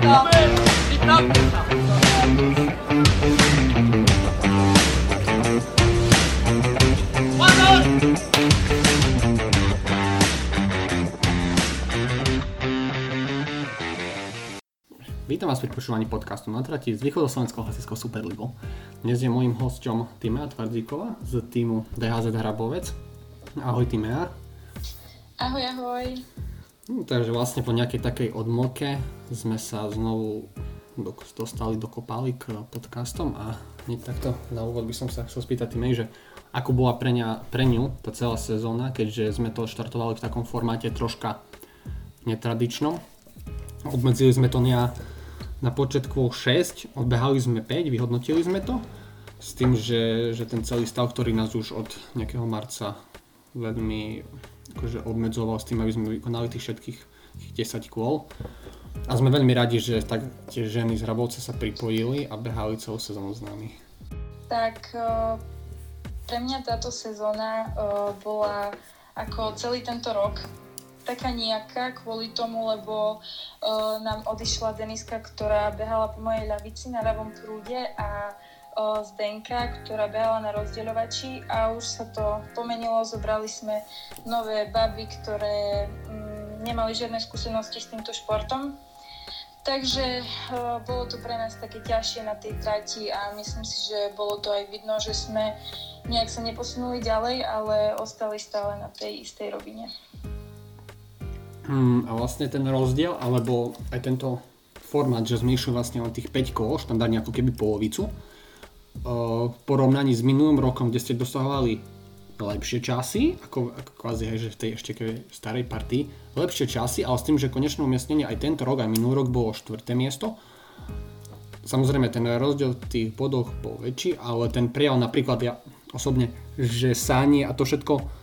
Vítam vás pri počúvaní podcastu na trati z východoslovenského hlasickou Superligu. Dnes je môjim hosťom Timea Tvardzíková z týmu DHZ Hrabovec. Ahoj Timea. Ahoj, ahoj. No, takže vlastne po nejakej takej odmlke sme sa znovu dostali dokopali k podcastom a hneď takto na úvod by som sa chcel spýtať Timei, že ako bola pre, ňa, pre ňu tá celá sezóna, keďže sme to štartovali v takom formáte troška netradičnom. Obmedzili sme to na na počet kôl 6, odbehali sme 5, vyhodnotili sme to, s tým, že, že ten celý stav, ktorý nás už od nejakého marca veľmi akože obmedzoval s tým, aby sme vykonali tých všetkých 10 kôl. A sme veľmi radi, že tak tie ženy z Hrabovca sa pripojili a behali celú sezónu s nami. Tak pre mňa táto sezóna bola ako celý tento rok taká nejaká kvôli tomu, lebo uh, nám odišla Deniska, ktorá behala po mojej ľavici na ľavom prúde a Zdenka, ktorá behala na rozdeľovači a už sa to pomenilo, zobrali sme nové baby, ktoré um, nemali žiadne skúsenosti s týmto športom. Takže uh, bolo to pre nás také ťažšie na tej trati a myslím si, že bolo to aj vidno, že sme nejak sa neposunuli ďalej, ale ostali stále na tej istej rovine. Hmm, a vlastne ten rozdiel, alebo aj tento formát, že išli vlastne len tých 5 kôl, štandardne ako keby polovicu, v porovnaní s minulým rokom, kde ste dosahovali lepšie časy, ako, ako kvázi, hej, že v tej ešte starej partii, lepšie časy, ale s tým, že konečné umiestnenie aj tento rok, aj minulý rok bolo štvrté miesto. Samozrejme, ten rozdiel v tých bodoch bol väčší, ale ten prejav napríklad ja osobne, že Sáni a to všetko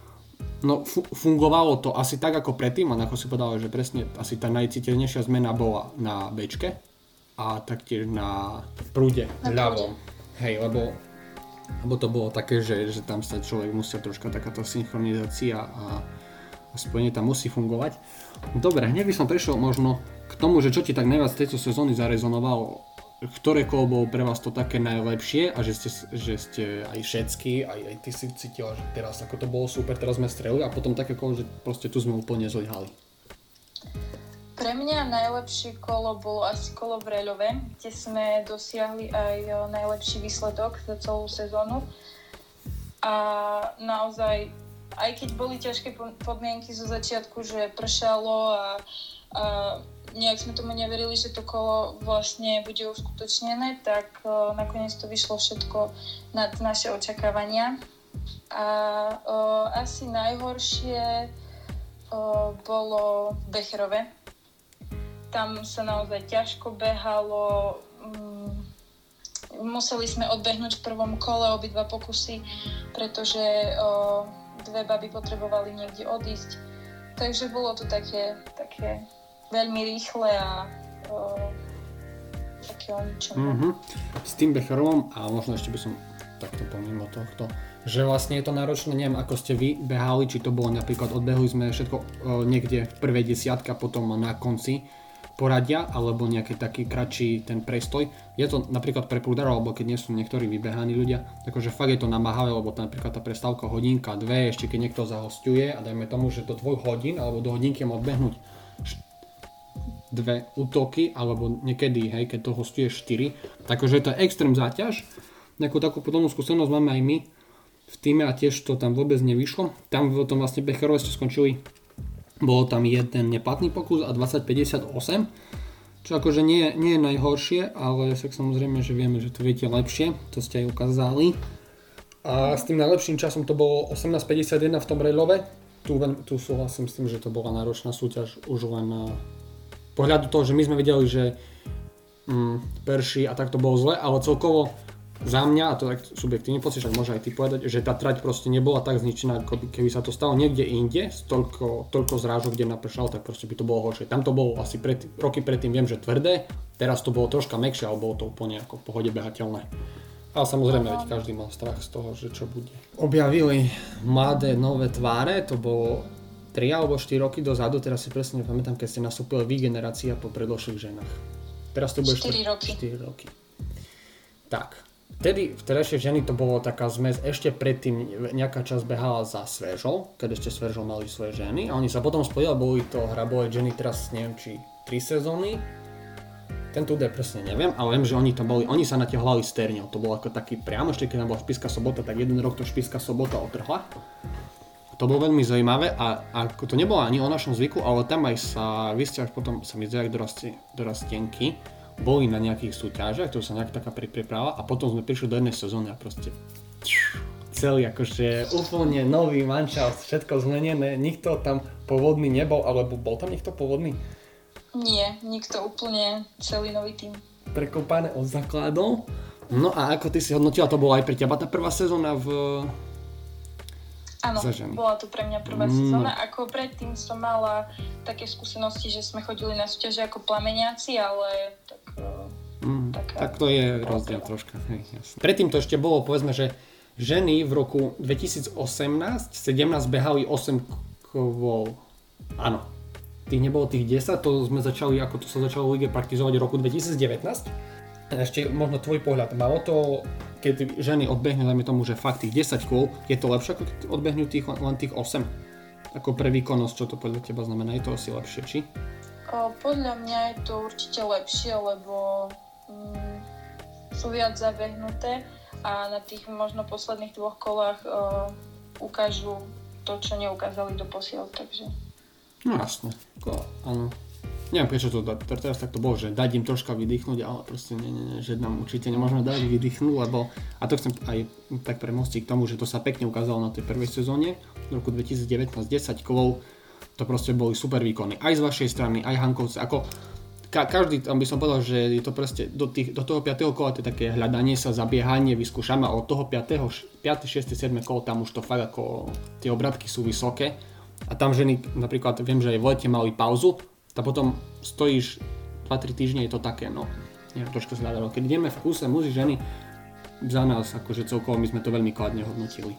No fungovalo to asi tak ako predtým, a ako si povedal, že presne asi tá najciteľnejšia zmena bola na Bčke a taktiež na prúde ľavom. Hej, lebo, lebo to bolo také, že, že tam sa človek musel troška takáto synchronizácia a, a tam musí fungovať. Dobre, hneď by som prešiel možno k tomu, že čo ti tak najviac tejto sezóny zarezonovalo ktoré kolo bolo pre vás to také najlepšie a že ste, že ste aj všetky, aj, aj ty si cítila, že teraz ako to bolo super, teraz sme strelili a potom také kolo, že proste tu sme úplne zlyhali. Pre mňa najlepšie kolo bolo asi kolo v Reľove, kde sme dosiahli aj najlepší výsledok za celú sezónu. A naozaj, aj keď boli ťažké podmienky zo začiatku, že pršalo a, a nejak sme tomu neverili, že to kolo vlastne bude uskutočnené, tak uh, nakoniec to vyšlo všetko nad naše očakávania. A uh, asi najhoršie uh, bolo Becherové. Tam sa naozaj ťažko behalo, um, museli sme odbehnúť v prvom kole obidva pokusy, pretože dve baby potrebovali niekde odísť. Takže bolo to také, také veľmi rýchle a také o ničom. Mm-hmm. S tým Becherovom a možno ešte by som takto pomimo tohto, že vlastne je to náročné, neviem ako ste vy behali, či to bolo napríklad odbehli sme všetko o, niekde v prvej desiatke a potom na konci poradia, alebo nejaký taký kratší ten prestoj. Je to napríklad pre prúdarov, alebo keď nie sú niektorí vybehaní ľudia, takže fakt je to namáhavé, lebo to napríklad tá prestávka hodinka, dve, ešte keď niekto zahostuje a dajme tomu, že do dvoch hodín alebo do hodinky má odbehnúť dve útoky, alebo niekedy, hej, keď to hostuje 4. Takže to je extrém záťaž. Nejakú takú podobnú skúsenosť máme aj my v týme a tiež to tam vôbec nevyšlo. Tam v tom vlastne Becherové ste skončili, bolo tam jeden neplatný pokus a 2058, čo akože nie, nie je najhoršie, ale však samozrejme, že vieme, že to viete lepšie, to ste aj ukázali. A s tým najlepším časom to bolo 18.51 v tom Railove. Tu, tu súhlasím s tým, že to bola náročná súťaž už len pohľadu toho, že my sme vedeli, že mm, perší a tak to bolo zle, ale celkovo za mňa, a to tak subjektívne pocit, však môže aj ty povedať, že tá trať proste nebola tak zničená, ako keby sa to stalo niekde inde, toľko, toľko zrážok, kde napršalo, tak proste by to bolo horšie. Tam to bolo asi pred, roky predtým, viem, že tvrdé, teraz to bolo troška mekšie, ale bolo to úplne ako v pohode behateľné. Ale samozrejme, veď každý mal strach z toho, že čo bude. Objavili mladé nové tváre, to bolo 3 alebo 4 roky dozadu, teraz si presne nepamätám, keď ste nastúpili vy generácia po predložších ženách. Teraz to bude 4 roky. 4 roky. Tak, vtedy v terajšej ženy to bolo taká zmes, ešte predtým nejaká časť behala za Svežol, keď ešte Svežol mali svoje ženy a oni sa potom spojili, boli to hrabové ženy teraz neviem či 3 sezóny. Tento údaj presne neviem, ale viem, že oni tam boli, oni sa natiahli s Terňou, to bolo ako taký priamo, ešte keď bola Špiska sobota, tak jeden rok to Špiska sobota otrhla. To bolo veľmi zaujímavé a, a to nebolo ani o našom zvyku, ale tam aj sa, vy ste potom sa mi zdali do rastenky, boli na nejakých súťažiach, to sa nejak taká priprava a potom sme prišli do jednej sezóny a proste celý akože úplne nový manšaft, všetko zmenené, nikto tam pôvodný nebol, alebo bol tam niekto pôvodný? Nie, nikto úplne celý nový tým. Prekopané od základov. No a ako ty si hodnotila, to bola aj pre teba tá prvá sezóna v Áno, bola to pre mňa prvá mm. sezóna. Ako predtým som mala také skúsenosti, že sme chodili na súťaže ako plameniaci, ale tak... Tak to je rozdiel troška. Jasne. Predtým to ešte bolo, povedzme, že ženy v roku 2018-17 behali 8 kvôl. Áno. Tých nebolo tých 10, to sme začali, ako to sa začalo v lige praktizovať v roku 2019. Ešte možno tvoj pohľad, malo to keď ženy odbehnú, dajme tomu, že fakt tých 10 kôl, je to lepšie, ako keď odbehnú tých, len tých 8? Ako pre výkonnosť, čo to podľa teba znamená, je to asi lepšie, či? Podľa mňa je to určite lepšie, lebo mm, sú viac zabehnuté a na tých možno posledných dvoch kolách o, ukážu to, čo neukázali do posiel, takže... No jasne, áno, neviem prečo to teraz tak to bolo, že dať im troška vydýchnuť, ale proste nie, nie, nie, že nám určite nemôžeme dať vydýchnuť, lebo a to chcem aj tak premostiť k tomu, že to sa pekne ukázalo na tej prvej sezóne v roku 2019 10 kolov, to proste boli super výkony, aj z vašej strany, aj Hankovce, ako ka, každý, tam by som povedal, že je to proste do, tých, do toho 5. kola to je také hľadanie sa, zabiehanie, vyskúšame a od toho 5. 5. 6. 7. kolo tam už to fakt ako tie obratky sú vysoké a tam ženy napríklad viem, že aj v lete mali pauzu a potom stojíš 2-3 týždne, je to také, no, neviem, trošku sa dalo. Keď ideme v kúse muži, ženy, za nás, akože celkovo my sme to veľmi kladne hodnotili.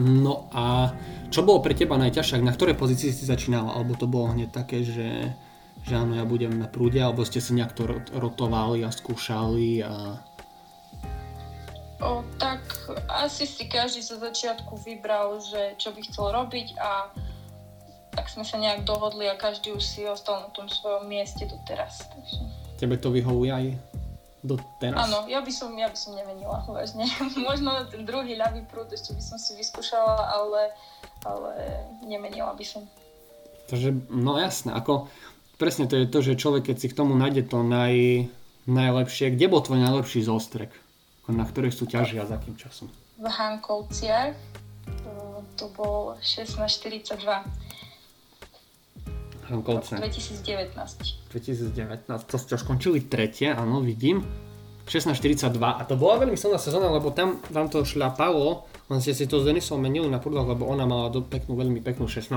No a čo bolo pre teba najťažšie, na ktorej pozícii si začínal, alebo to bolo hneď také, že, že áno, ja budem na prúde, alebo ste si nejak to rotovali a skúšali a... O, tak asi si každý zo začiatku vybral, že čo by chcel robiť a tak sme sa nejak dohodli a každý už si ostal na tom svojom mieste doteraz. Takže... Tebe to vyhovuje aj do teraz? Áno, ja by som, ja by som nemenila, vážne. Možno ten druhý ľavý prúd ešte by som si vyskúšala, ale, ale nemenila by som. Takže, no jasné, ako presne to je to, že človek, keď si k tomu nájde to naj, najlepšie, kde bol tvoj najlepší zostrek? Na ktorej sú ťažia, za akým časom? V Hankovciach, to bol 1642. Hankovce. 2019. 2019, to ste skončili tretie, áno, vidím. 16.42 a to bola veľmi silná sezóna, lebo tam vám to šľapalo, len ste si to s Denisou menili na prúdach, lebo ona mala do peknú, veľmi peknú 16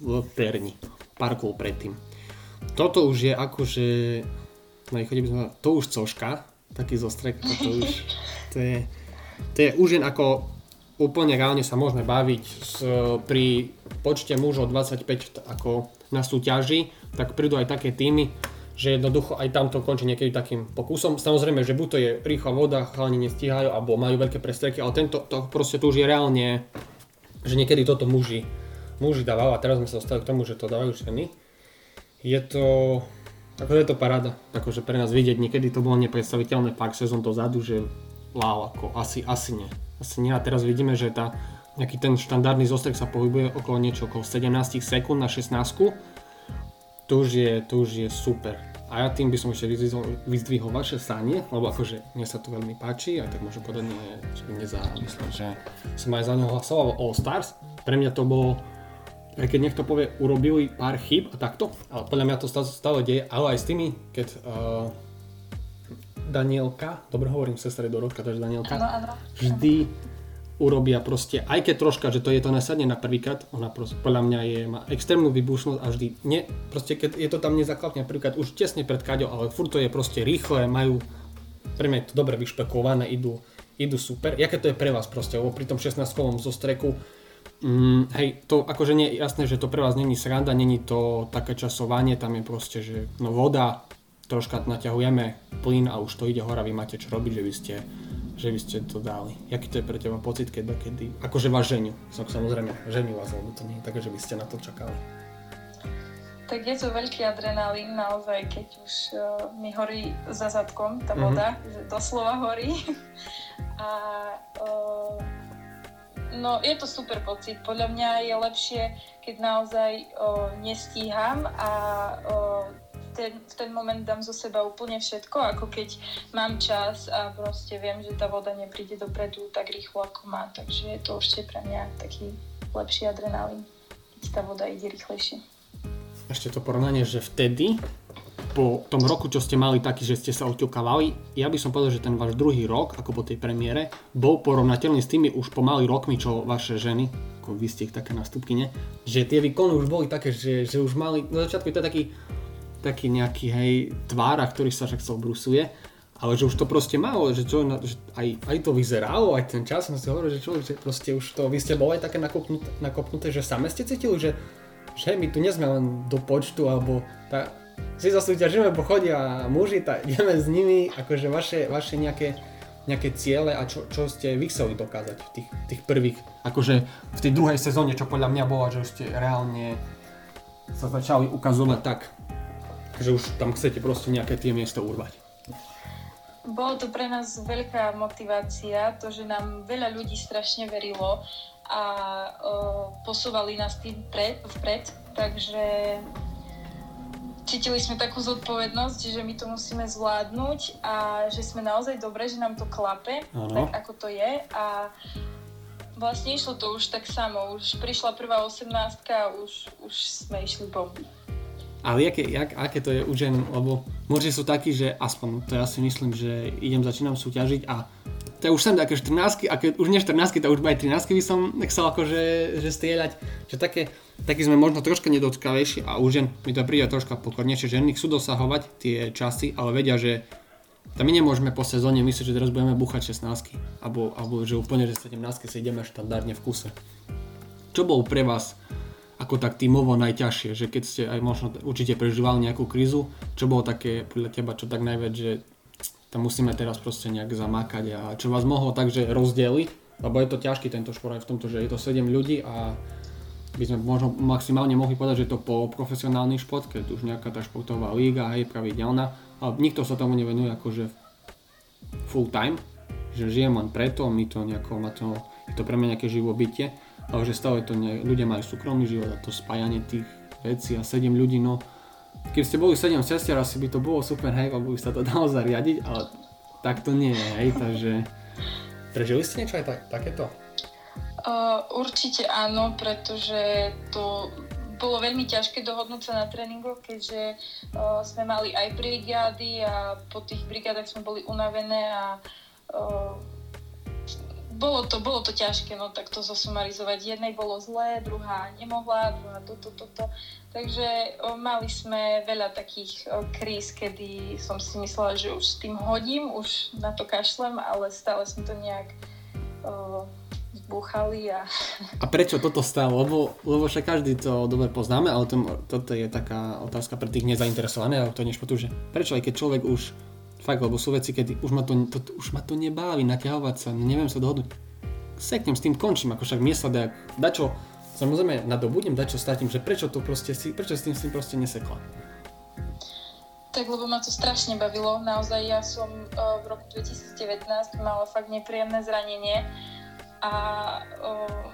v Terni, pár kol predtým. Toto už je akože, no by sme to už coška, taký zostrek, to, už, to je, to je už jen ako úplne reálne sa môžeme baviť s, pri počte mužov 25 ako na súťaži, tak prídu aj také týmy, že jednoducho aj tam to končí niekedy takým pokusom. Samozrejme, že buď to je rýchla voda, chalani nestíhajú, alebo majú veľké prestreky, ale tento, to proste tu už je reálne, že niekedy toto muži, muži dávajú a teraz sme sa dostali k tomu, že to dávajú ženy. Je to, ako je to paráda, akože pre nás vidieť, niekedy to bolo nepredstaviteľné pár sezón dozadu, že wow, ako asi, asi nie. Asi nie a teraz vidíme, že tá nejaký ten štandardný zostrek sa pohybuje okolo niečo okolo 17 sekúnd na 16 to už je, to už je super. A ja tým by som ešte vyzdvihol vaše sanie, lebo akože mne sa to veľmi páči, a tak môžem povedať, že by nezamyslel, že som aj za ňo hlasoval All Stars. Pre mňa to bolo, aj keď niekto povie, urobili pár chyb a takto, ale podľa mňa to stále, deje, ale aj s tými, keď uh, Danielka, dobre hovorím sestrej Dorotka, takže Danielka, vždy urobia proste, aj keď troška, že to je to nasadne na prvýkrát, ona proste, podľa mňa je, má extrémnu výbušnosť a vždy, ne, proste keď je to tam nezaklapne prvýkrát už tesne pred kaďou, ale furt to je proste rýchle, majú, pre mňa je to dobre vyšpekované, idú, idú super. Jaké to je pre vás proste, lebo pri tom 16 kovom zo streku, mm, hej, to akože nie je jasné, že to pre vás není sranda, není to také časovanie, tam je proste, že no voda, troška naťahujeme plyn a už to ide hore vy máte čo robiť, že by ste, že by ste to dali. Jaký to je pre teba pocit, keď, kedy, akože vás ženiu, samozrejme, ženiu vás, lebo to nie je také, že by ste na to čakali. Tak je to veľký adrenalín naozaj, keď už uh, mi horí za zadkom tá mhm. voda, mm-hmm. že doslova horí. a uh, no je to super pocit. Podľa mňa je lepšie, keď naozaj uh, nestíham a uh, ten, v ten moment dám zo seba úplne všetko, ako keď mám čas a proste viem, že tá voda nepríde dopredu tak rýchlo ako má. Takže je to určite pre mňa taký lepší adrenalín, keď tá voda ide rýchlejšie ešte to porovnanie, že vtedy, po tom roku, čo ste mali taký, že ste sa oťukávali, ja by som povedal, že ten váš druhý rok, ako po tej premiére, bol porovnateľný s tými už pomaly rokmi, čo vaše ženy, ako vy ste ich také nastupkyne, že tie výkony už boli také, že, že už mali, na začiatku je to taký, taký nejaký hej tvára, ktorý sa však chcel brusuje, ale že už to proste malo, že, čo, že aj, aj to vyzeralo, aj ten čas, som si hovoril, že človek, že proste už to, vy ste boli také nakopnuté, nakopnuté že same ste cítili, že že my tu nie len do počtu, alebo tá, si zasúťažíme, bo chodia muži, tak ideme s nimi, akože vaše, vaše nejaké, nejaké ciele a čo, čo ste vy chceli dokázať v tých, tých prvých, akože v tej druhej sezóne, čo podľa mňa bolo, že už ste reálne sa začali ukazovať. Tak, že už tam chcete proste nejaké tie miesto urvať. Bolo to pre nás veľká motivácia, to, že nám veľa ľudí strašne verilo a uh, posúvali nás tým pred, vpred, takže cítili sme takú zodpovednosť, že my to musíme zvládnuť a že sme naozaj dobré, že nám to klape, ano. tak ako to je a vlastne išlo to už tak samo, už prišla prvá 18 a už, už sme išli bomby. Ale aké, jak, aké to je u žen, lebo muži sú takí, že aspoň to ja si myslím, že idem, začínam súťažiť a to už sem také 14 a keď už nie 14 to už aj 13 by som nechcel akože že strieľať. Že také, taký sme možno troška nedotkavejší a už žen mi to príde troška pokornejšie, že chcú dosahovať tie časy, ale vedia, že tam my nemôžeme po sezóne myslieť, že teraz budeme búchať 16 alebo, alebo že úplne, že 17 si ideme štandardne v kuse. Čo bol pre vás ako tak tímovo najťažšie, že keď ste aj možno určite prežívali nejakú krízu, čo bolo také podľa teba, čo tak najviac, že tam musíme teraz proste nejak zamákať. A čo vás mohlo takže rozdeliť, lebo je to ťažký tento šport aj v tomto, že je to 7 ľudí a by sme možno maximálne mohli povedať, že je to poloprofesionálny šport, keď už nejaká tá športová líga, hej, pravidelná, ale nikto sa tomu nevenuje akože full time, že žijem len preto, my to nejako, má to, je to pre mňa nejaké živobytie, ale že stále to ne, ľudia majú súkromný život a to spájanie tých vecí a 7 ľudí, no Keby ste boli 7 sestier, asi by to bolo super, hej, lebo by sa to dalo zariadiť, ale tak to nie je, hej, takže... Prežili ste niečo aj tak, takéto? Uh, určite áno, pretože to bolo veľmi ťažké dohodnúť sa na tréningoch, keďže uh, sme mali aj brigády a po tých brigádach sme boli unavené a uh, bolo to, bolo to ťažké, no tak to zosumarizovať. Jednej bolo zlé, druhá nemohla, druhá toto, toto. Takže o, mali sme veľa takých o, kríz, kedy som si myslela, že už s tým hodím, už na to kašlem, ale stále sme to nejak o, zbúchali a... A prečo toto stalo? Lebo, lebo však každý to dobre poznáme, ale to, toto je taká otázka pre tých nezainteresovaných, ale to nešpotu, že prečo aj keď človek už Fakt, lebo sú veci, kedy už ma to, to, už ma to nebávi naťahovať sa, neviem sa dohodnúť. Seknem s tým, končím, ako však mne sa dá, dačo, samozrejme nadobudnem, dačo stratím, že prečo to proste si, prečo s tým, s tým proste nesekla. Tak lebo ma to strašne bavilo, naozaj ja som uh, v roku 2019 mala fakt nepríjemné zranenie a uh,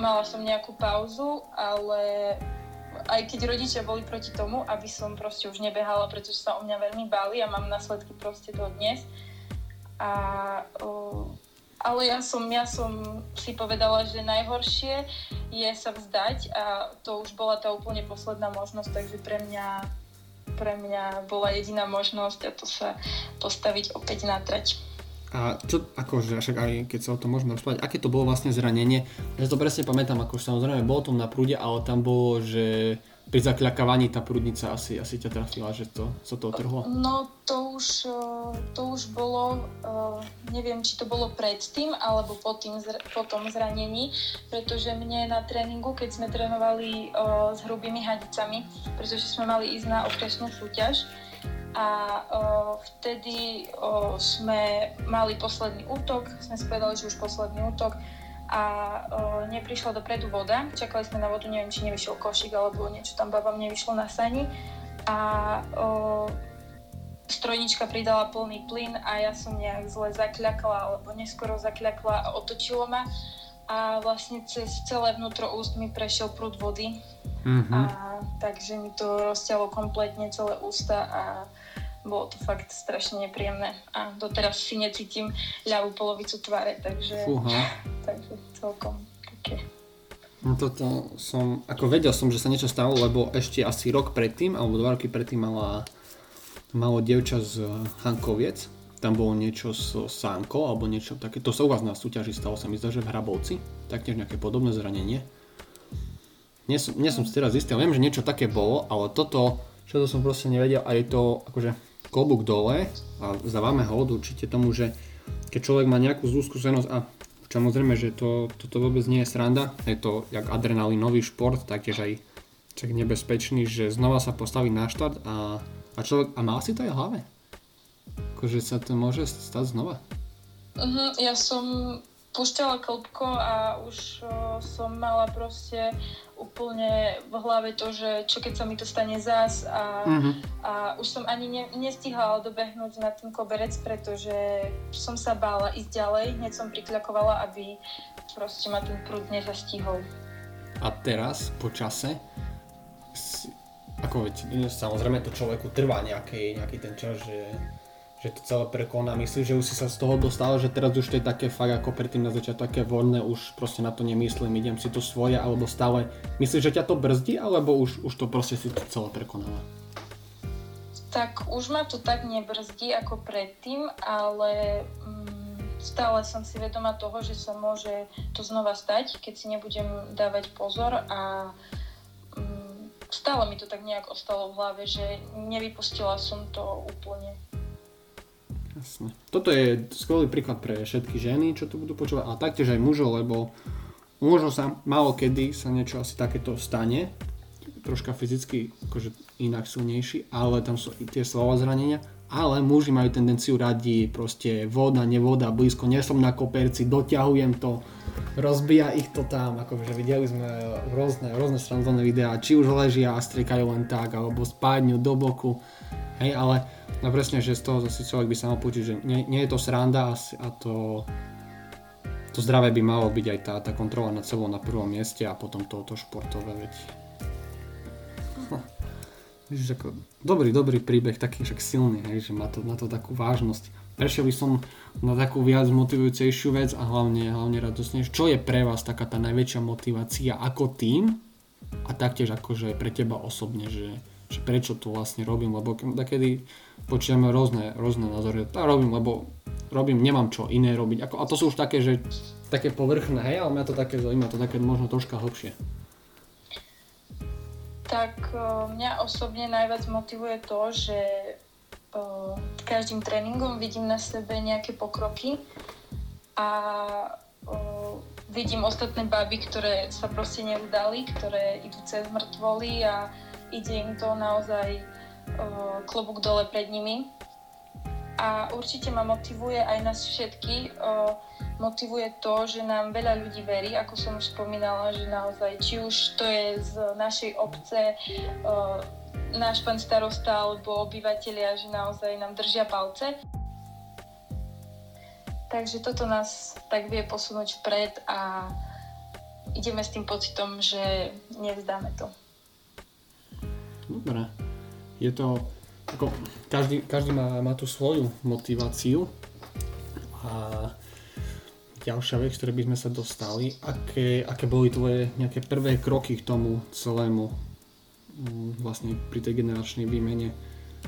mala som nejakú pauzu, ale aj keď rodičia boli proti tomu, aby som proste už nebehala, pretože sa o mňa veľmi báli a mám následky proste do dnes. A, o, ale ja som, ja som si povedala, že najhoršie je sa vzdať a to už bola tá úplne posledná možnosť, takže pre mňa, pre mňa bola jediná možnosť a to sa postaviť opäť na trať. A čo, akože, však aj keď sa o tom môžeme rozprávať, aké to bolo vlastne zranenie? Ja to presne pamätám, akože samozrejme bolo to na prúde, ale tam bolo, že pri zakľakávaní tá prúdnica asi, asi ťa trafila, že to sa to otrhlo? No to už, to už bolo, neviem či to bolo predtým alebo po, tým, po tom zranení, pretože mne na tréningu, keď sme trénovali s hrubými hadicami, pretože sme mali ísť na okresnú súťaž, a o, vtedy o, sme mali posledný útok, sme spovedali, že už posledný útok a o, neprišla dopredu voda. Čakali sme na vodu, neviem, či nevyšiel košík alebo niečo tam babám nevyšlo na sani. A o, strojnička pridala plný plyn a ja som nejak zle zakľakla alebo neskoro zakľakla a otočilo ma a vlastne cez celé vnútro úst mi prešiel prúd vody mm-hmm. a takže mi to rozťalo kompletne celé ústa a bolo to fakt strašne nepríjemné a doteraz si necítim ľavú polovicu tváre, takže, takže celkom také. No toto som, ako vedel som, že sa niečo stalo, lebo ešte asi rok predtým, alebo dva roky predtým mala, malo dievča z Hankoviec, tam bolo niečo s sánkou, alebo niečo také, to sa u vás na súťaži stalo, sa mi zdá, že v Hrabovci, taktiež nejaké podobné zranenie. Nie som, nie som si teraz istý, viem, že niečo také bolo, ale toto, čo to som proste nevedel a je to akože klobúk dole a zdávame hovod určite tomu, že keď človek má nejakú zlú skúsenosť a samozrejme, že to, toto vôbec nie je sranda, je to jak adrenalinový šport, taktiež aj čak nebezpečný, že znova sa postaví na štart a, a človek, a má si to aj v hlave? Akože sa to môže stať znova? Uh-huh, ja som púšťala klbko a už uh, som mala proste úplne v hlave to, že čo keď sa mi to stane zás a, uh-huh. a už som ani ne, nestihala dobehnúť na ten koberec, pretože som sa bála ísť ďalej, hneď som prikľakovala, aby proste ma ten prúd nezastihol. A teraz, po čase, ako veď, samozrejme to človeku trvá nejaký, nejaký ten čas, že že to celé prekoná. Myslíš, že už si sa z toho dostal, že teraz už to je také fakt ako predtým na začiatku také voľné, už proste na to nemyslím, idem si to svoje, alebo stále, myslíš, že ťa to brzdí, alebo už, už to proste si to celé prekonáva? Tak už ma to tak nebrzdí ako predtým, ale mm, stále som si vedoma toho, že sa môže to znova stať, keď si nebudem dávať pozor a mm, stále mi to tak nejak ostalo v hlave, že nevypustila som to úplne. Jasne. Toto je skvelý príklad pre všetky ženy, čo to budú počúvať, ale taktiež aj mužov, lebo možno sa málo kedy sa niečo asi takéto stane, troška fyzicky akože inak silnejší, ale tam sú tie slova zranenia, ale muži majú tendenciu radi proste voda, nevoda, blízko, nie som na koperci, doťahujem to, rozbíja ich to tam, akože videli sme rôzne, rôzne sranzónne videá, či už ležia a striekajú len tak, alebo spádňu do boku, hej, ale No presne, že z toho zase človek by sa mal poučiť, že nie, nie je to sranda a to, to zdravé by malo byť aj tá, tá kontrola nad sebou na prvom mieste a potom toto športové, veď. Hm. Ako, dobrý, dobrý príbeh, taký však silný, hej, že má to, má to takú vážnosť. Prešiel by som na takú viac motivujúcejšiu vec a hlavne, hlavne radosnejšiu. Čo je pre vás taká tá najväčšia motivácia ako tým a taktiež akože pre teba osobne, že, že prečo to vlastne robím, lebo takedy počujeme rôzne, rôzne názory. To robím, lebo robím, nemám čo iné robiť. Ako, a to sú už také, že také povrchné, hej, ale mňa to také zaujíma, to také možno troška hlbšie. Tak mňa osobne najviac motivuje to, že každým tréningom vidím na sebe nejaké pokroky a vidím ostatné baby, ktoré sa proste neudali, ktoré idú cez mŕtvoly a ide im to naozaj uh, klobúk dole pred nimi. A určite ma motivuje aj nás všetky, uh, motivuje to, že nám veľa ľudí verí, ako som už spomínala, že naozaj, či už to je z našej obce, uh, náš pán starosta alebo obyvateľia, že naozaj nám držia palce. Takže toto nás tak vie posunúť vpred a ideme s tým pocitom, že nevzdáme to. Dobre. Je to, ako, každý, každý má, má tú svoju motiváciu a ďalšia vec, ktoré by sme sa dostali, aké, aké boli tvoje nejaké prvé kroky k tomu celému mm, vlastne pri tej generačnej výmene,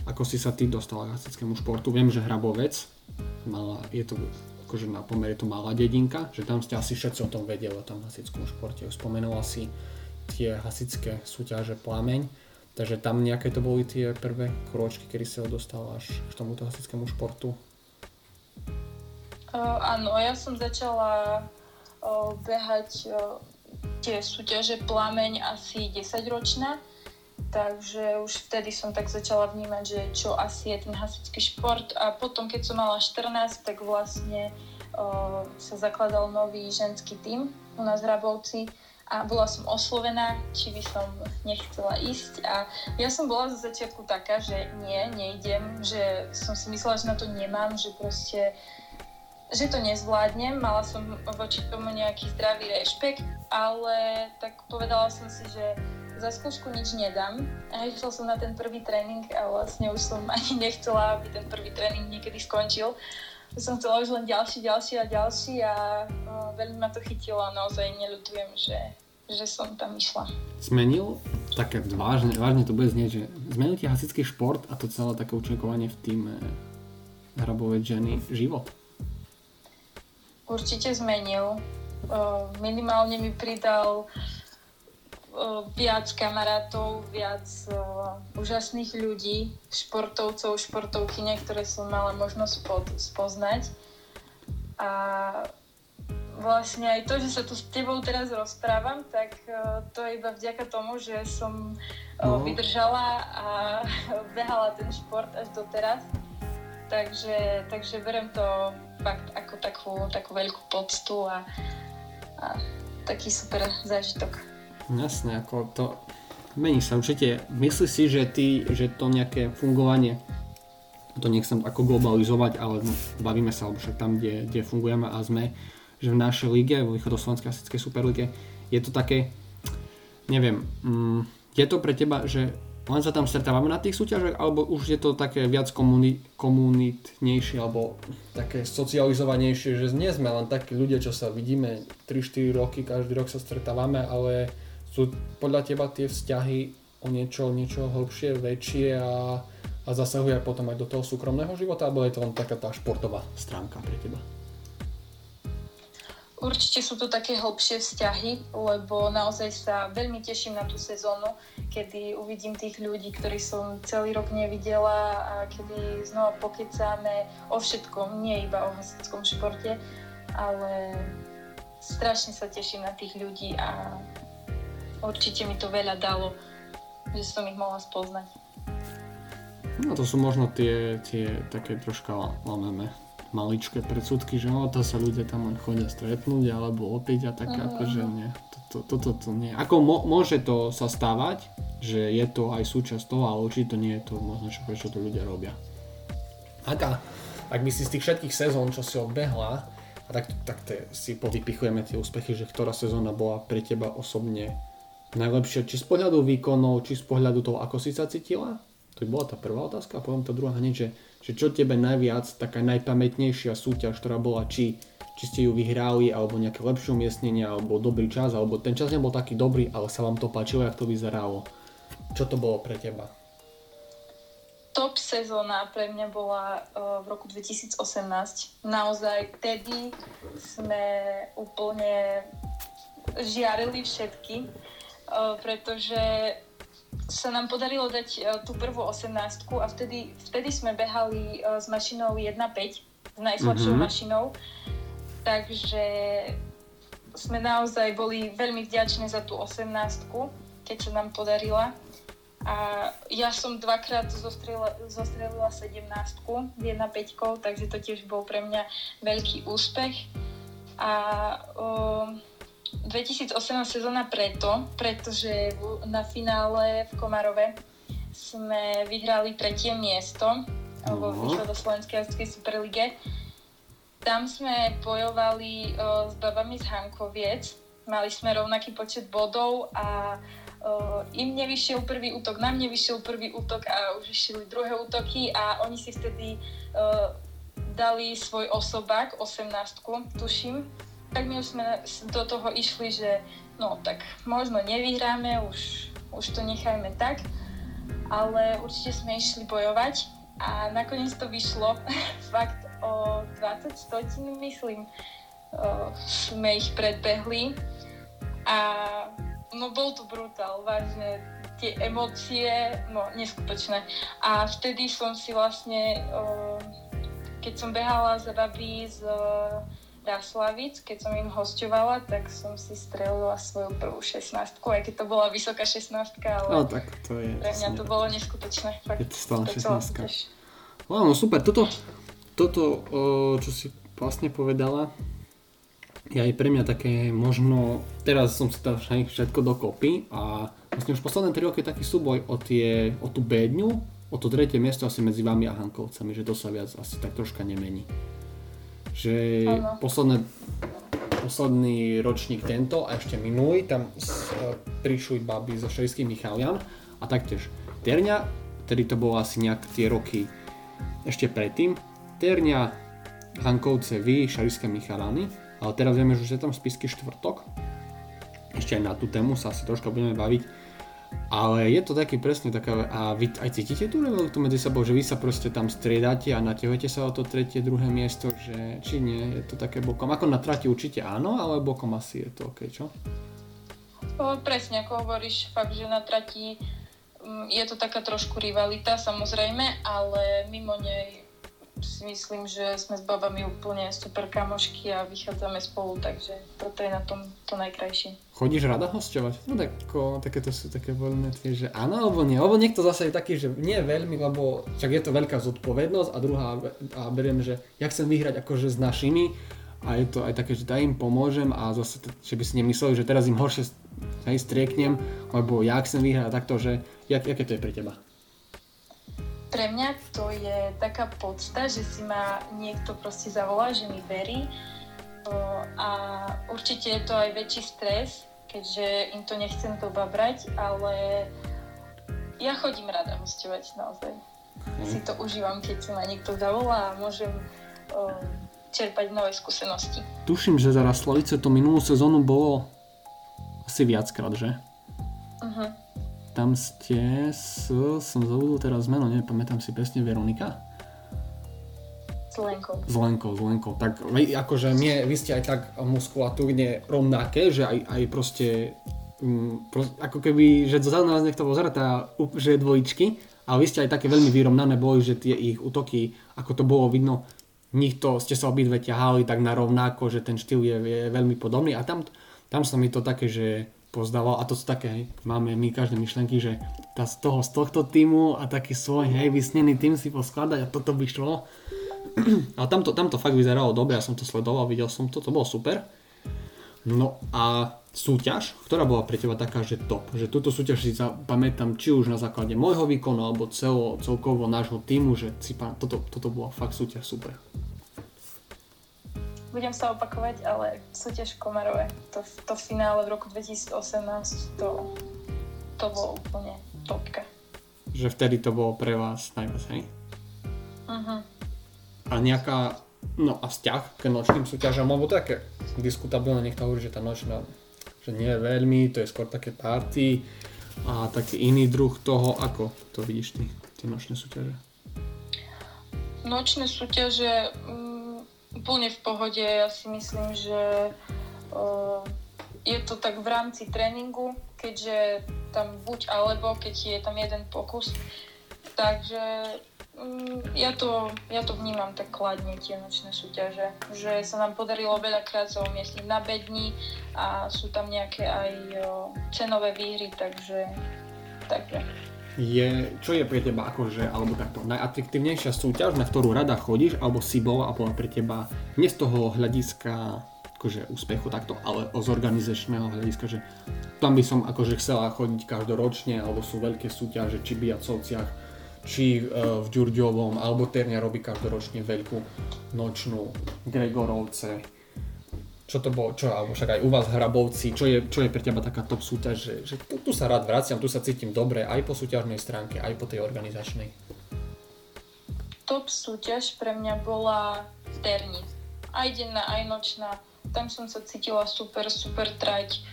ako si sa ty dostal k hasickému športu. Viem, že Hrabovec, mala, je to akože na pomer je to malá dedinka, že tam ste asi všetci o tom vedeli, o tom hasickom športe. Spomenula si tie hasické súťaže Plameň Takže tam nejaké to boli tie prvé kročky, kedy sa dostal až k tomuto hasickému športu? Uh, áno, ja som začala uh, behať uh, tie súťaže Plameň asi 10 ročná, takže už vtedy som tak začala vnímať, že čo asi je ten hasičský šport a potom, keď som mala 14, tak vlastne o, sa zakladal nový ženský tím u nás v Hrabovci a bola som oslovená, či by som nechcela ísť. A ja som bola zo začiatku taká, že nie, nejdem, že som si myslela, že na to nemám, že proste že to nezvládnem, mala som voči tomu nejaký zdravý rešpekt, ale tak povedala som si, že za skúšku nič nedám. A išla som na ten prvý tréning a vlastne už som ani nechcela, aby ten prvý tréning niekedy skončil. Som chcela už len ďalší, ďalší a ďalší a no, veľmi ma to chytilo a naozaj neľutujem, že, že som tam išla. Zmenil, také vážne, vážne to bude znieť, že zmenil ti hasický šport a to celé také účinkovanie v týme hrabovej ženy život? Určite zmenil. Minimálne mi pridal viac kamarátov, viac uh, úžasných ľudí, športovcov, športovkyne, ktoré som mala možnosť spoznať. A vlastne aj to, že sa tu s tebou teraz rozprávam, tak uh, to je iba vďaka tomu, že som uh, no. vydržala a behala ten šport až doteraz. Takže, takže berem to fakt ako takú, takú veľkú poctu a, a taký super zážitok. Jasné, ako to mení sa určite. Myslíš si, že ty, že to nejaké fungovanie, to nechcem ako globalizovať, ale bavíme sa, alebo však tam, kde, kde fungujeme a sme, že v našej lige, v východoslovenskej asickej superlige, je to také, neviem, mm, je to pre teba, že len sa tam stretávame na tých súťažiach, alebo už je to také viac komuni- komunitnejšie, alebo také socializovanejšie, že nie sme len takí ľudia, čo sa vidíme 3-4 roky, každý rok sa stretávame, ale sú podľa teba tie vzťahy o niečo, niečo hlbšie, väčšie a, a zasahuje potom aj do toho súkromného života, alebo je to len taká tá športová stránka pre teba? Určite sú to také hlbšie vzťahy, lebo naozaj sa veľmi teším na tú sezónu, kedy uvidím tých ľudí, ktorí som celý rok nevidela a kedy znova pokecáme o všetkom, nie iba o hasickom športe, ale strašne sa teším na tých ľudí a určite mi to veľa dalo, že som ich mohla spoznať. No to sú možno tie, tie také troška lameme maličké predsudky, že no, to sa ľudia tam len chodia stretnúť alebo opiť a také uh-huh. akože nie. Toto to, to, to, nie. Ako mo, môže to sa stávať, že je to aj súčasť toho, ale určite to nie je to možno, čo, prečo to ľudia robia. Aká, ak by si z tých všetkých sezón, čo si odbehla, a tak, tak te, si povypichujeme tie úspechy, že ktorá sezóna bola pre teba osobne najlepšie, či z pohľadu výkonov, či z pohľadu toho, ako si sa cítila? To by bola tá prvá otázka a potom tá druhá hneď, že, že čo tebe najviac, taká najpamätnejšia súťaž, ktorá bola, či, či ste ju vyhrali, alebo nejaké lepšie umiestnenie, alebo dobrý čas, alebo ten čas nebol taký dobrý, ale sa vám to páčilo, jak to vyzeralo. Čo to bolo pre teba? Top sezóna pre mňa bola uh, v roku 2018. Naozaj, vtedy sme úplne žiarili všetky pretože sa nám podarilo dať tú prvú 18 a vtedy, vtedy sme behali s mašinou 1.5, s najslabšou mm-hmm. mašinou. Takže sme naozaj boli veľmi vďační za tú 18 keď sa nám podarila. A ja som dvakrát zostrelila, zostrelila 17 1 5 takže to tiež bol pre mňa veľký úspech. A um, 2018 sezóna preto, pretože na finále v Komarove sme vyhrali tretie miesto uh-huh. vo východoslovenskej jazdskej superlige. Tam sme bojovali uh, s babami z Hankoviec. Mali sme rovnaký počet bodov a uh, im nevyšiel prvý útok, nám nevyšiel prvý útok a už išli druhé útoky a oni si vtedy uh, dali svoj osobák, 18 tuším, tak my už sme do toho išli, že no tak možno nevyhráme, už, už to nechajme tak, ale určite sme išli bojovať a nakoniec to vyšlo fakt o 20 stotín, myslím, o, sme ich predbehli a no bol to brutál, vážne, tie emócie, no neskutočné. A vtedy som si vlastne, o, keď som behala za babi z Raslavic, keď som im hostovala, tak som si strelila svoju prvú 16 aj keď to bola vysoká 16 ale no, tak to je, pre mňa to bolo neskutočné. Fakt, je to stále 16 No, super, toto, toto, čo si vlastne povedala, je aj pre mňa také možno, teraz som si to všetko dokopy a vlastne už posledné 3 roky je taký súboj o, tie, o tú bedňu, o to tretie miesto asi medzi vami a Hankovcami, že to sa viac asi tak troška nemení. Že ano. posledné, posledný ročník tento a ešte minulý, tam prišli baby zo Šejských Michalian a taktiež Terňa, tedy to bolo asi nejak tie roky ešte predtým. Terňa, Hankovce, vy, Šarišské Michalany ale teraz vieme, že je tam spisky štvrtok. Ešte aj na tú tému sa asi troška budeme baviť. Ale je to taký presne taká, a vy aj cítite tú rivalitu medzi sebou, že vy sa proste tam striedate a natiahujete sa o to tretie, druhé miesto, že či nie, je to také bokom. Ako na trati určite áno, ale bokom asi je to OK, čo? O, presne, ako hovoríš, fakt, že na trati mm, je to taká trošku rivalita, samozrejme, ale mimo nej si myslím, že sme s babami úplne super kamošky a vychádzame spolu, takže toto je na tom to najkrajšie. Chodíš rada hostovať? No tak, takéto sú také voľné tie, že áno alebo nie. Alebo niekto zase je taký, že nie veľmi, lebo však je to veľká zodpovednosť a druhá a beriem, že ja chcem vyhrať akože s našimi a je to aj také, že daj im pomôžem a zase, že by si nemysleli, že teraz im horšie aj strieknem, lebo ja chcem vyhrať takto, že jak, aké to je pre teba? pre mňa to je taká podsta, že si ma niekto proste zavolá, že mi verí a určite je to aj väčší stres, keďže im to nechcem dobabrať, ale ja chodím rada hostovať naozaj. Mm. Si to užívam, keď si ma niekto zavolá a môžem čerpať nové skúsenosti. Tuším, že za Raslavice to minulú sezónu bolo asi viackrát, že? Uh-huh tam ste s, som zabudol teraz meno, nepamätám si presne, Veronika? S Lenkou. S Lenkou. Tak akože mne, vy ste aj tak muskulatúrne rovnaké, že aj, aj proste, um, proste, ako keby, že za nás niekto pozera, tá, že je dvojičky, ale vy ste aj také veľmi vyrovnané boli, že tie ich útoky, ako to bolo vidno, nikto ste sa obidve ťahali tak na rovnako, že ten štýl je, je veľmi podobný a tam, tam sa mi to také, že pozdával a to sú také, hej, máme my každé myšlenky, že tá z toho, z tohto týmu a taký svoj, hej, vysnený tým si poskladať a toto by šlo. Ale tamto, tamto fakt vyzeralo dobre, ja som to sledoval, videl som to, to bolo super. No a súťaž, ktorá bola pre teba taká, že top, že túto súťaž si pamätám či už na základe môjho výkonu alebo celo, celkovo nášho týmu, že si pán, toto, toto bola fakt súťaž super budem sa opakovať, ale súťaž Komarové, to, to finále v roku 2018, to, to bolo úplne topka. Že vtedy to bolo pre vás najviac, hej? Uh-huh. A nejaká, no a vzťah k nočným súťažom, alebo také diskutabilné, niekto hovorí, že tá nočná, že nie je veľmi, to je skôr také party a taký iný druh toho, ako to vidíš ty, tie nočné súťaže? Nočné súťaže, úplne v pohode. Ja si myslím, že uh, je to tak v rámci tréningu, keďže tam buď alebo, keď je tam jeden pokus. Takže um, ja, to, ja to vnímam tak kladne, tie nočné súťaže. Že sa nám podarilo veľakrát sa umiestniť na bedni a sú tam nejaké aj cenové výhry, takže takže je, čo je pre teba akože, alebo takto, najatraktívnejšia súťaž, na ktorú rada chodíš, alebo si bol a bola pre teba nie z toho hľadiska akože úspechu takto, ale z organizačného hľadiska, že tam by som akože chcela chodiť každoročne, alebo sú veľké súťaže, či Biacovciach, či e, v Ďurďovom, alebo Ternia robí každoročne veľkú nočnú Gregorovce, čo to bolo, čo, alebo však aj u vás Hrabovci, čo je, čo je pre teba taká top súťaž, že, že tu, tu sa rád vraciam, tu sa cítim dobre aj po súťažnej stránke, aj po tej organizačnej? Top súťaž pre mňa bola v Terni. Aj denná, aj nočná. Tam som sa cítila super, super trať,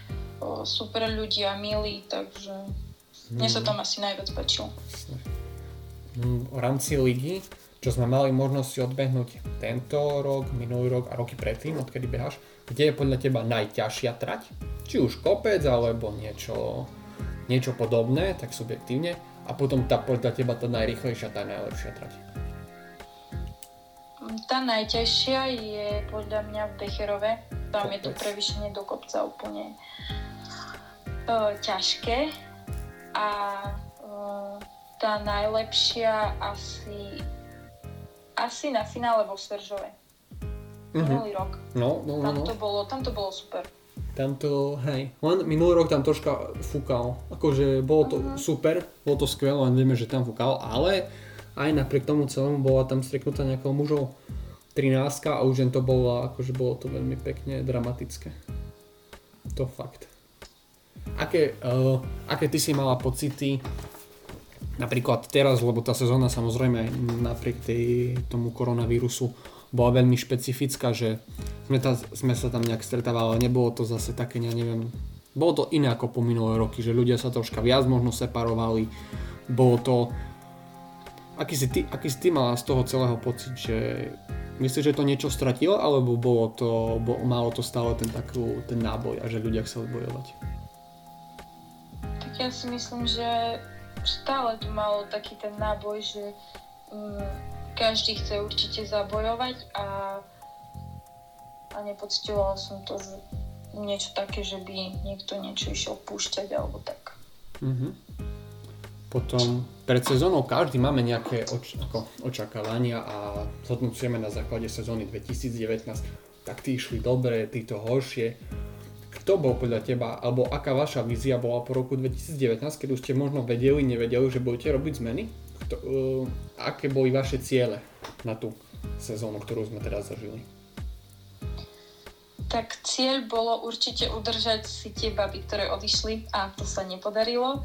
super ľudia, milí, takže mne sa mhm. tam asi najviac páčilo. V rámci ligy, čo sme mali možnosť odbehnúť tento rok, minulý rok a roky predtým, odkedy behaš, kde je podľa teba najťažšia trať? Či už kopec alebo niečo, niečo podobné, tak subjektívne. A potom tá podľa teba tá najrychlejšia, tá najlepšia trať. Tá najťažšia je podľa mňa v Becherove. Tam je to prevýšenie do kopca úplne uh, ťažké. A uh, tá najlepšia asi, asi na finále vo Sveržove. Uh-huh. Minulý rok. No, no, no, tam, no. to bolo, tam to bolo super. Tam to, hej, len minulý rok tam troška fúkal. Akože bolo to uh-huh. super, bolo to skvelé, len vieme, že tam fúkal, ale aj napriek tomu celému bola tam streknutá nejakého mužov 13 a už len to bolo, akože bolo to veľmi pekne dramatické. To fakt. Aké, uh, aké ty si mala pocity napríklad teraz, lebo tá sezóna samozrejme napriek tej, tomu koronavírusu bola veľmi špecifická, že sme, ta, sme sa tam nejak stretávali, ale nebolo to zase také, ja neviem, bolo to iné ako po minulé roky, že ľudia sa troška viac možno separovali, bolo to, aký si ty, aký si ty mala z toho celého pocit, že myslíš, že to niečo stratilo, alebo bolo to, bo, malo to stále ten, takú, ten náboj a že ľudia chceli bojovať? Tak ja si myslím, že stále tu malo taký ten náboj, že um, každý chce určite zabojovať a, a nepocitovala som to, že niečo také, že by niekto niečo išiel púšťať alebo tak. Mm-hmm. Potom pred sezónou každý máme nejaké oč- ako očakávania a zhodnúcujeme na základe sezóny 2019. Tak tí išli dobre, títo horšie kto bol podľa teba, alebo aká vaša vízia bola po roku 2019, keď už ste možno vedeli, nevedeli, že budete robiť zmeny? Kto, uh, aké boli vaše ciele na tú sezónu, ktorú sme teraz zažili? Tak cieľ bolo určite udržať si tie baby, ktoré odišli a to sa nepodarilo.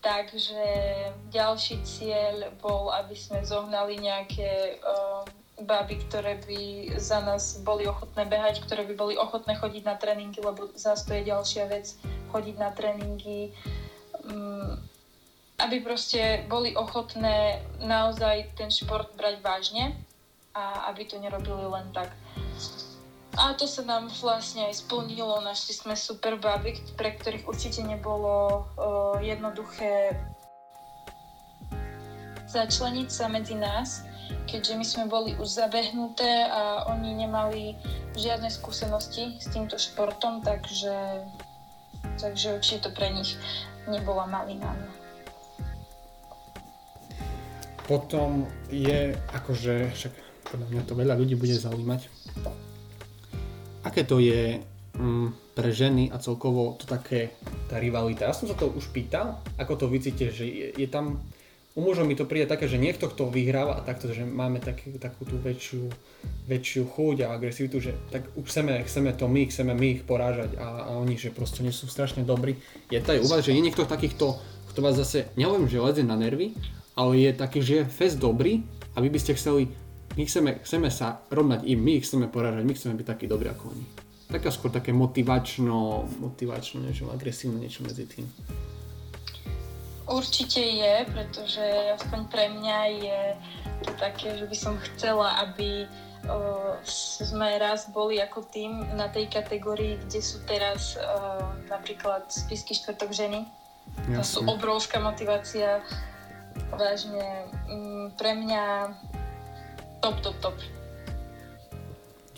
Takže ďalší cieľ bol, aby sme zohnali nejaké uh, baby, ktoré by za nás boli ochotné behať, ktoré by boli ochotné chodiť na tréningy, lebo zase to je ďalšia vec, chodiť na tréningy, um, aby proste boli ochotné naozaj ten šport brať vážne a aby to nerobili len tak. A to sa nám vlastne aj splnilo, našli sme super baby, pre ktorých určite nebolo uh, jednoduché začleniť sa medzi nás, keďže my sme boli už zabehnuté a oni nemali žiadne skúsenosti s týmto športom, takže, takže určite to pre nich nebola malina. Potom je akože, však podľa mňa to veľa ľudí bude zaujímať, aké to je mm, pre ženy a celkovo to také, tá rivalita. Ja som sa to už pýtal, ako to vycíte, že je, je tam u mužov mi to príde také, že niekto, kto vyhráva a takto, že máme taký, takú tú väčšiu, väčšiu chuť a agresivitu, že tak už chceme, chceme to my, chceme my ich porážať a, a oni, že proste nie sú strašne dobrí. Je to aj u vás, že je niekto takýchto, kto vás zase, nehovorím, že lezie na nervy, ale je taký, že je fest dobrý a vy by ste chceli, my chceme, chceme sa rovnať im, my ich chceme porážať, my chceme byť takí dobrí ako oni. Taká skôr také motivačno, motivačno niečo, agresívne niečo medzi tým. Určite je, pretože aspoň pre mňa je to také, že by som chcela, aby uh, sme raz boli ako tým na tej kategórii, kde sú teraz uh, napríklad spisky štvrtok ženy. Jasne. To sú obrovská motivácia. Vážne, um, pre mňa top, top, top.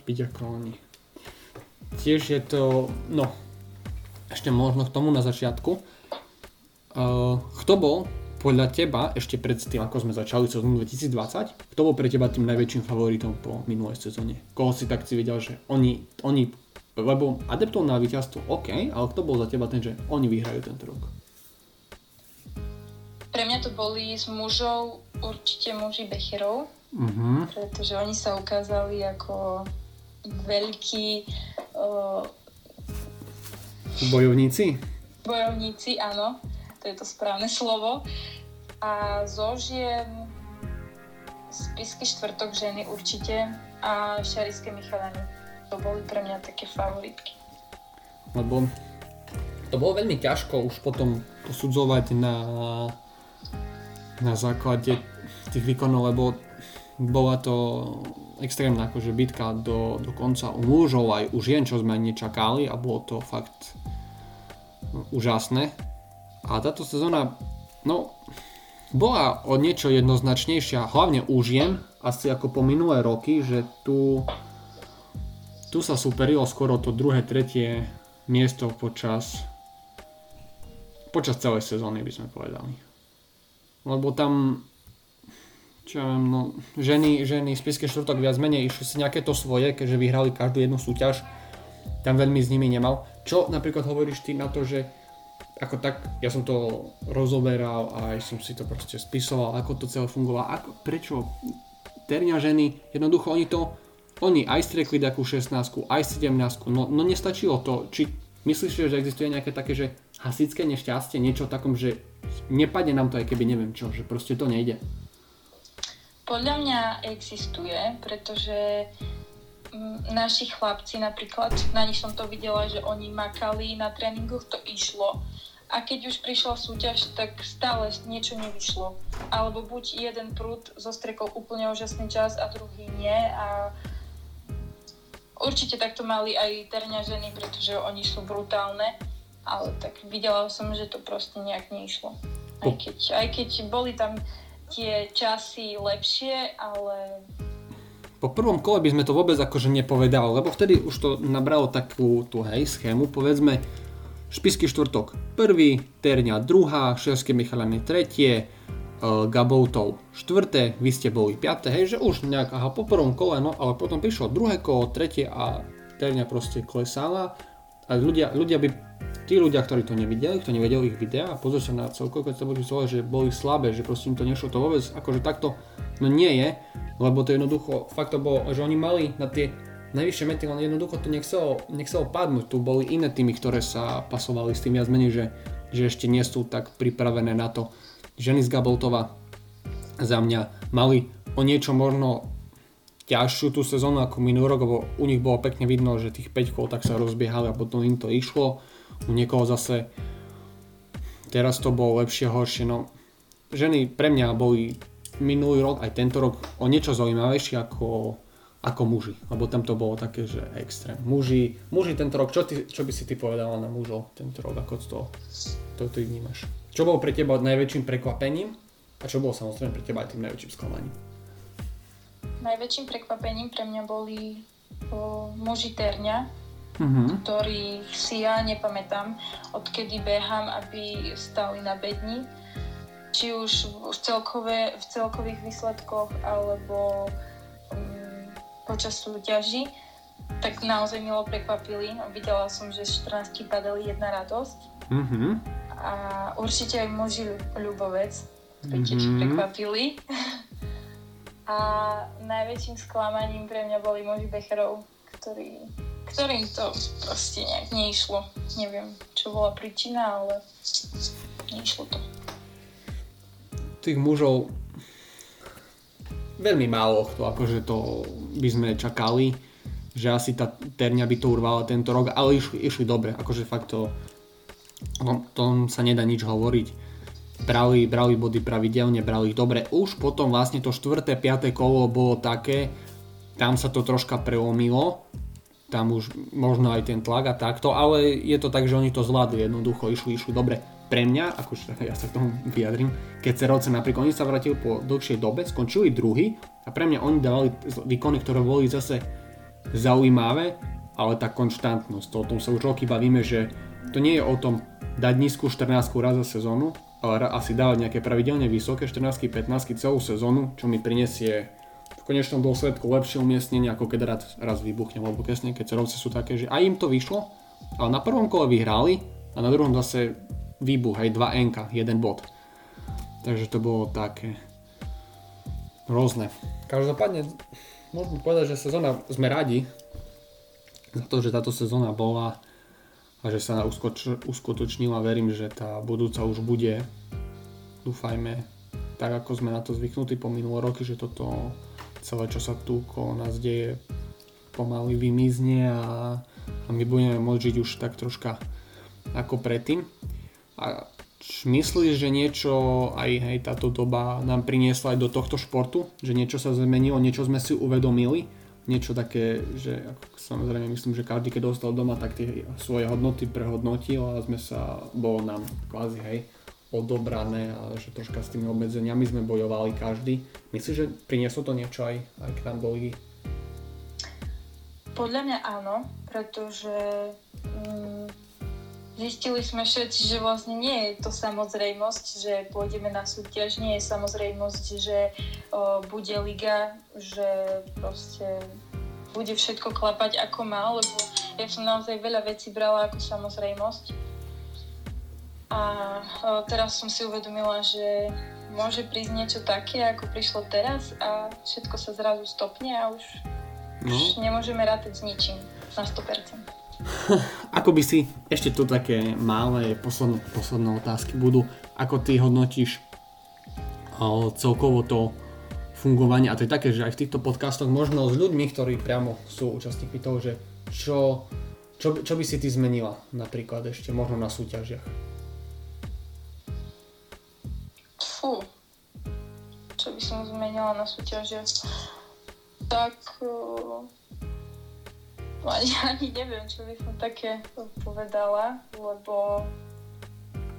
Byť ako oni. Tiež je to, no, ešte možno k tomu na začiatku, kto bol podľa teba, ešte pred tým, ako sme začali sezónu 2020, kto bol pre teba tým najväčším favoritom po minulej sezóne? Koho si tak si videl, že oni, oni lebo adeptov na víťazstvo OK, ale kto bol za teba ten, že oni vyhrajú tento rok? Pre mňa to boli z mužov určite muži Becherov, uh-huh. pretože oni sa ukázali ako veľkí uh, bojovníci. Bojovníci, áno to je to správne slovo. A zo žien spisky štvrtok ženy určite a šarické Michalany. To boli pre mňa také favoritky. Lebo to bolo veľmi ťažko už potom posudzovať na, na základe tých výkonov, lebo bola to extrémna akože bitka do, do konca u mužov aj u žien, čo sme nečakali a bolo to fakt úžasné. A táto sezóna, no, bola o niečo jednoznačnejšia, hlavne u žien, asi ako po minulé roky, že tu, tu sa superilo skoro to druhé, tretie miesto počas počas celej sezóny by sme povedali. Lebo tam čo ja viem, no, ženy, ženy z Pieskej štvrtok viac menej išli si nejaké to svoje, keďže vyhrali každú jednu súťaž, tam veľmi s nimi nemal. Čo napríklad hovoríš ty na to, že ako tak, ja som to rozoberal a aj som si to proste spisoval, ako to celé fungovalo, ako, prečo? Terňa ženy, jednoducho oni to, oni aj striekli takú 16 aj 17 no, no nestačilo to, či myslíš, že existuje nejaké také, že hasické nešťastie, niečo takom, že nepadne nám to aj keby neviem čo, že proste to nejde. Podľa mňa existuje, pretože mm, naši chlapci napríklad, na nich som to videla, že oni makali na tréningoch, to išlo a keď už prišla súťaž, tak stále niečo nevyšlo. Alebo buď jeden prúd zostrekol úplne úžasný čas a druhý nie a určite takto mali aj terňa ženy, pretože oni sú brutálne, ale tak videla som, že to proste nejak neišlo. Aj keď, aj keď boli tam tie časy lepšie, ale po prvom kole by sme to vôbec akože nepovedali, lebo vtedy už to nabralo takú tú hej schému, povedzme Špisky štvrtok prvý, Terňa druhá, Šerské Michalany tretie, uh, Gaboutov štvrté, vy ste boli piaté, hej, že už nejak, aha, po prvom kole, no, ale potom prišlo druhé kolo, tretie a Terňa proste klesala. A ľudia, ľudia by, tí ľudia, ktorí to nevideli, kto nevedel ich videá a pozor sa na celkovo, keď sa boli zvolať, že boli slabé, že proste im to nešlo, to vôbec akože takto, no nie je, lebo to jednoducho, fakt to bolo, že oni mali na tie najvyššie mety, len jednoducho to nechcelo, nechcelo padnúť. Tu boli iné týmy, ktoré sa pasovali s tým viac menej, že, že ešte nie sú tak pripravené na to. Ženy z Gaboltova za mňa mali o niečo možno ťažšiu tú sezónu ako minulý rok, lebo u nich bolo pekne vidno, že tých 5 kol tak sa rozbiehali a potom im to išlo. U niekoho zase teraz to bolo lepšie, horšie. No, ženy pre mňa boli minulý rok, aj tento rok o niečo zaujímavejšie ako ako muži, lebo tam to bolo také, že extrém. Muži, muži tento rok, čo, ty, čo by si ty povedala na mužov tento rok, ako to, to ty vnímaš? Čo bolo pre teba najväčším prekvapením a čo bolo samozrejme pre teba aj tým najväčším sklamaním? Najväčším prekvapením pre mňa boli o, muži Terňa, mm-hmm. ktorých si ja nepamätám, odkedy behám, aby stali na bedni. Či už v, celkové, v celkových výsledkoch, alebo počas súťaží, tak naozaj milo prekvapili. Videla som, že z 14 padali jedna radosť. Mm-hmm. A určite aj muži ľubovec mm-hmm. tiež prekvapili. A najväčším sklamaním pre mňa boli muži Becherov, ktorí, ktorým to proste nejak neišlo. Neviem, čo bola príčina, ale neišlo to. Tých mužov veľmi málo kto, akože to by sme čakali, že asi tá Terňa by to urvala tento rok, ale išli, išli dobre, akože fakt to, o tom sa nedá nič hovoriť. Brali, brali body pravidelne, brali ich dobre. Už potom vlastne to 4. 5. kolo bolo také, tam sa to troška preomilo, tam už možno aj ten tlak a takto, ale je to tak, že oni to zvládli jednoducho, išli, išli dobre pre mňa, akože ja sa k tomu vyjadrím, keď Cerovce napríklad, oni sa vrátili po dlhšej dobe, skončili druhý a pre mňa oni dávali výkony, ktoré boli zase zaujímavé, ale tá konštantnosť, to, o tom sa už roky bavíme, že to nie je o tom dať nízku 14 raz za sezónu, ale asi dávať nejaké pravidelne vysoké 14 15 celú sezónu, čo mi prinesie v konečnom dôsledku lepšie umiestnenie, ako keď raz, raz vybuchne, lebo presne keď cerovce sú také, že aj im to vyšlo, ale na prvom kole vyhrali a na druhom zase výbuch, aj 2 NK, jeden bod. Takže to bolo také rôzne. Každopádne môžeme povedať, že sezóna sme radi za to, že táto sezóna bola a že sa uskutočnila. Verím, že tá budúca už bude, dúfajme, tak ako sme na to zvyknutí po minulé roky, že toto celé, čo sa tu okolo nás deje, pomaly vymizne a, a my budeme môcť žiť už tak troška ako predtým. A myslíš, že niečo aj hej, táto doba nám priniesla aj do tohto športu? Že niečo sa zmenilo, niečo sme si uvedomili? Niečo také, že ako, samozrejme myslím, že každý keď dostal doma, tak tie svoje hodnoty prehodnotil a sme sa, bolo nám kvázi hej, odobrané a že troška s tými obmedzeniami sme bojovali každý. Myslíš, že prinieslo to niečo aj, aj k nám do? Podľa mňa áno, pretože mm, zistili sme všetci, že vlastne nie je to samozrejmosť, že pôjdeme na súťaž, nie je samozrejmosť, že o, bude liga, že proste bude všetko klapať ako má, lebo ja som naozaj veľa vecí brala ako samozrejmosť a teraz som si uvedomila, že môže prísť niečo také, ako prišlo teraz a všetko sa zrazu stopne a už, no. už nemôžeme rátať s ničím na 100%. ako by si, ešte tu také malé posledné, posledné otázky budú, ako ty hodnotíš o, celkovo to fungovanie, a to je také, že aj v týchto podcastoch možno s ľuďmi, ktorí priamo sú účastníkmi toho, že čo, čo, čo by si ty zmenila napríklad ešte možno na súťažiach? Fú. Čo by som zmenila na súťaže? Tak... ani, ani neviem, čo by som také povedala, lebo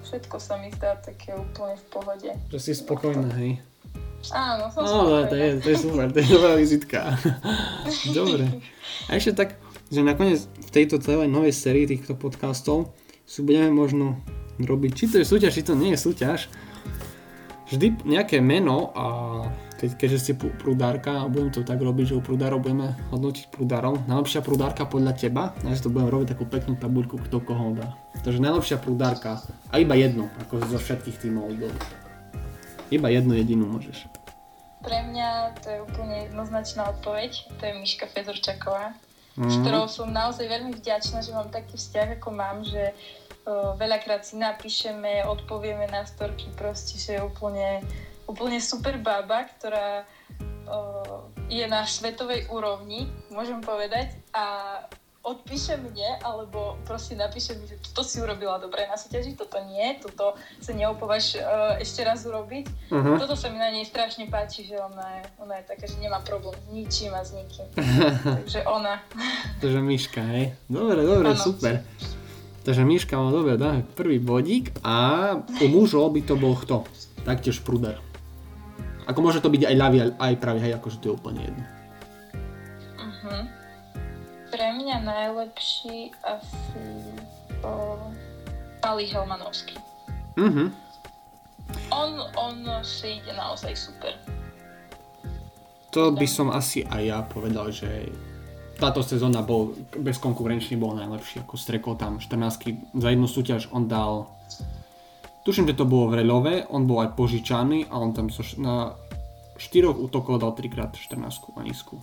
všetko sa mi zdá také úplne v pohode. Že si spokojná, hej? Áno, som no, spokojná. to je, to je super, to je dobrá vizitka. Dobre. A ešte tak, že nakoniec v tejto celej novej sérii týchto podcastov si budeme možno robiť, či to je súťaž, či to nie je súťaž, vždy nejaké meno a keď, keďže ste prúdárka a budem to tak robiť, že u prúdárov budeme hodnotiť prúdárov. Najlepšia prúdárka podľa teba, ja si to budem robiť takú peknú tabuľku, kto koho dá. Takže najlepšia prúdárka a iba jedno, ako zo všetkých tímov ligov. Iba jednu jedinú môžeš. Pre mňa to je úplne jednoznačná odpoveď, to je Miška Fedorčaková, mm. s ktorou som naozaj veľmi vďačná, že mám taký vzťah, ako mám, že veľakrát si napíšeme, odpovieme na storky, proste, že je úplne, úplne super baba, ktorá uh, je na svetovej úrovni, môžem povedať, a odpíše mne, alebo proste napíše mi, že toto si urobila dobre na súťaži, toto nie, toto sa neopovaž uh, ešte raz urobiť. Uh-huh. Toto sa mi na nej strašne páči, že ona je, ona je taká, že nemá problém s ničím a s nikým. Takže ona. Takže Miška, hej? Dobre, dobre, ano. super. Takže Miška má dobre, dá prvý bodík a u mužov by to bol kto? Taktiež prúder. Ako môže to byť aj ľavý, aj pravý, hej, akože to je úplne jedno. Uh-huh. Pre mňa najlepší asi o, Pali Helmanovský. Uh-huh. On, on si ide naozaj super. To by som asi aj ja povedal, že táto sezóna bol bezkonkurenčný, bol najlepší, ako strekol tam 14 za jednu súťaž on dal tuším, že to bolo v Reľove, on bol aj požičaný a on tam so, na 4 útokov dal 3 krát 14 a nízku.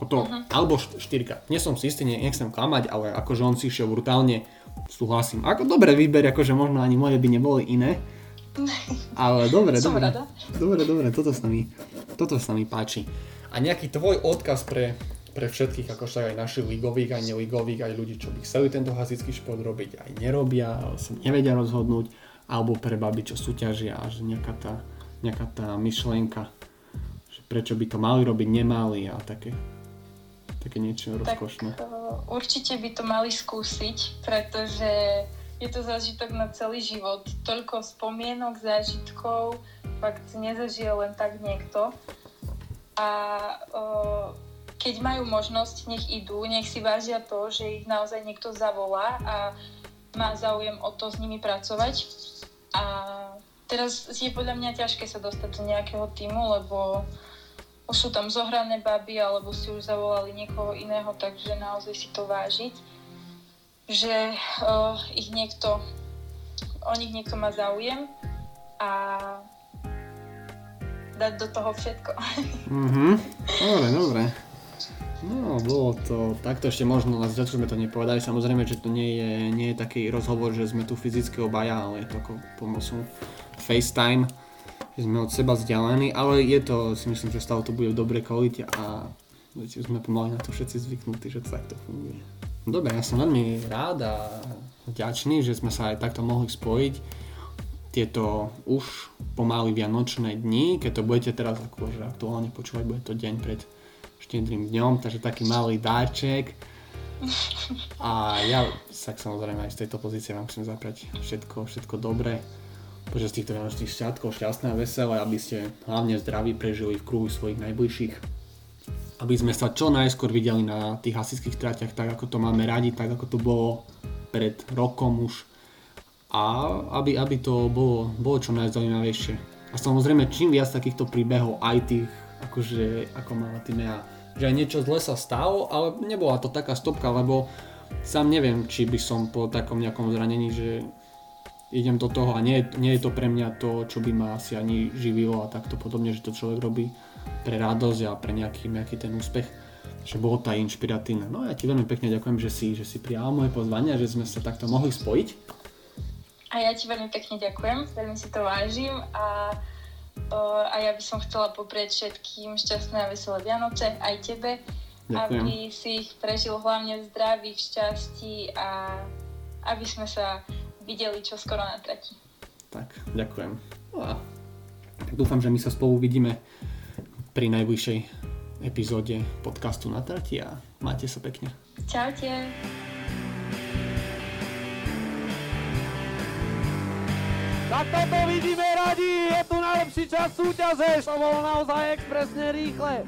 To, uh-huh. alebo 4 krát. Nie som si istý, nechcem klamať, ale akože on si išiel brutálne, súhlasím. Ako dobre výber, akože možno ani moje by neboli iné. Ale dobre, dobre. Dobre, dobre, toto sa mi, toto sa mi páči. A nejaký tvoj odkaz pre pre všetkých, ako sa aj našich ligových, aj neligových, aj ľudí, čo by chceli tento hasický šport robiť, aj nerobia, sa nevedia rozhodnúť, alebo pre baby, čo súťažia a že nejaká tá, nejaká tá myšlienka, že prečo by to mali robiť, nemali a také, také niečo tak, rozkošné. Uh, určite by to mali skúsiť, pretože je to zážitok na celý život. Toľko spomienok, zážitkov, fakt nezažije len tak niekto. A uh, keď majú možnosť, nech idú, nech si vážia to, že ich naozaj niekto zavolá a má záujem o to s nimi pracovať. A teraz je podľa mňa ťažké sa dostať do nejakého týmu, lebo už sú tam zohrané baby, alebo si už zavolali niekoho iného, takže naozaj si to vážiť, že uh, ich niekto, o nich niekto má záujem a dať do toho všetko. Mhm, dobre, dobre. No, bolo to takto ešte možno, na začiatku sme to nepovedali, samozrejme, že to nie je, nie je taký rozhovor, že sme tu fyzicky obaja, ale je to ako pomocou FaceTime, že sme od seba vzdialení, ale je to, si myslím, že stále to bude v dobrej kvalite a viete, sme pomaly na to všetci zvyknutí, že to takto funguje. Dobre, ja som veľmi rád a vďačný, že sme sa aj takto mohli spojiť tieto už pomaly vianočné dni, keď to budete teraz akože aktuálne počúvať, bude to deň pred štedrým dňom, takže taký malý dáček. A ja sa samozrejme aj z tejto pozície vám chcem zaprať všetko, všetko dobré. počas týchto vianočných sviatkov šťastné a veselé, aby ste hlavne zdraví prežili v kruhu svojich najbližších. Aby sme sa čo najskôr videli na tých hasičských tratiach tak, ako to máme radi, tak ako to bolo pred rokom už. A aby, aby to bolo, bolo čo najzaujímavejšie. A samozrejme, čím viac takýchto príbehov, aj tých, akože, ako mala Timea, že aj niečo zle sa stalo, ale nebola to taká stopka, lebo sám neviem, či by som po takom nejakom zranení, že idem do toho a nie, nie je to pre mňa to, čo by ma asi ani živilo a takto podobne, že to človek robí pre radosť a pre nejaký, nejaký ten úspech že bolo tá inšpiratívna. No ja ti veľmi pekne ďakujem, že si, že si prijala moje pozvanie že sme sa takto mohli spojiť. A ja ti veľmi pekne ďakujem, veľmi si to vážim a, a ja by som chcela poprieť všetkým šťastné a veselé Vianoce, aj tebe, ďakujem. aby si ich prežil hlavne v zdraví, v šťastí a aby sme sa videli čo skoro na trati. Tak, ďakujem. No a tak dúfam, že my sa spolu vidíme pri najbližšej epizóde podcastu na trati a máte sa pekne. Čaute. Tak toto vidíme radi, je tu najlepší čas súťaže, to bolo naozaj expresne rýchle.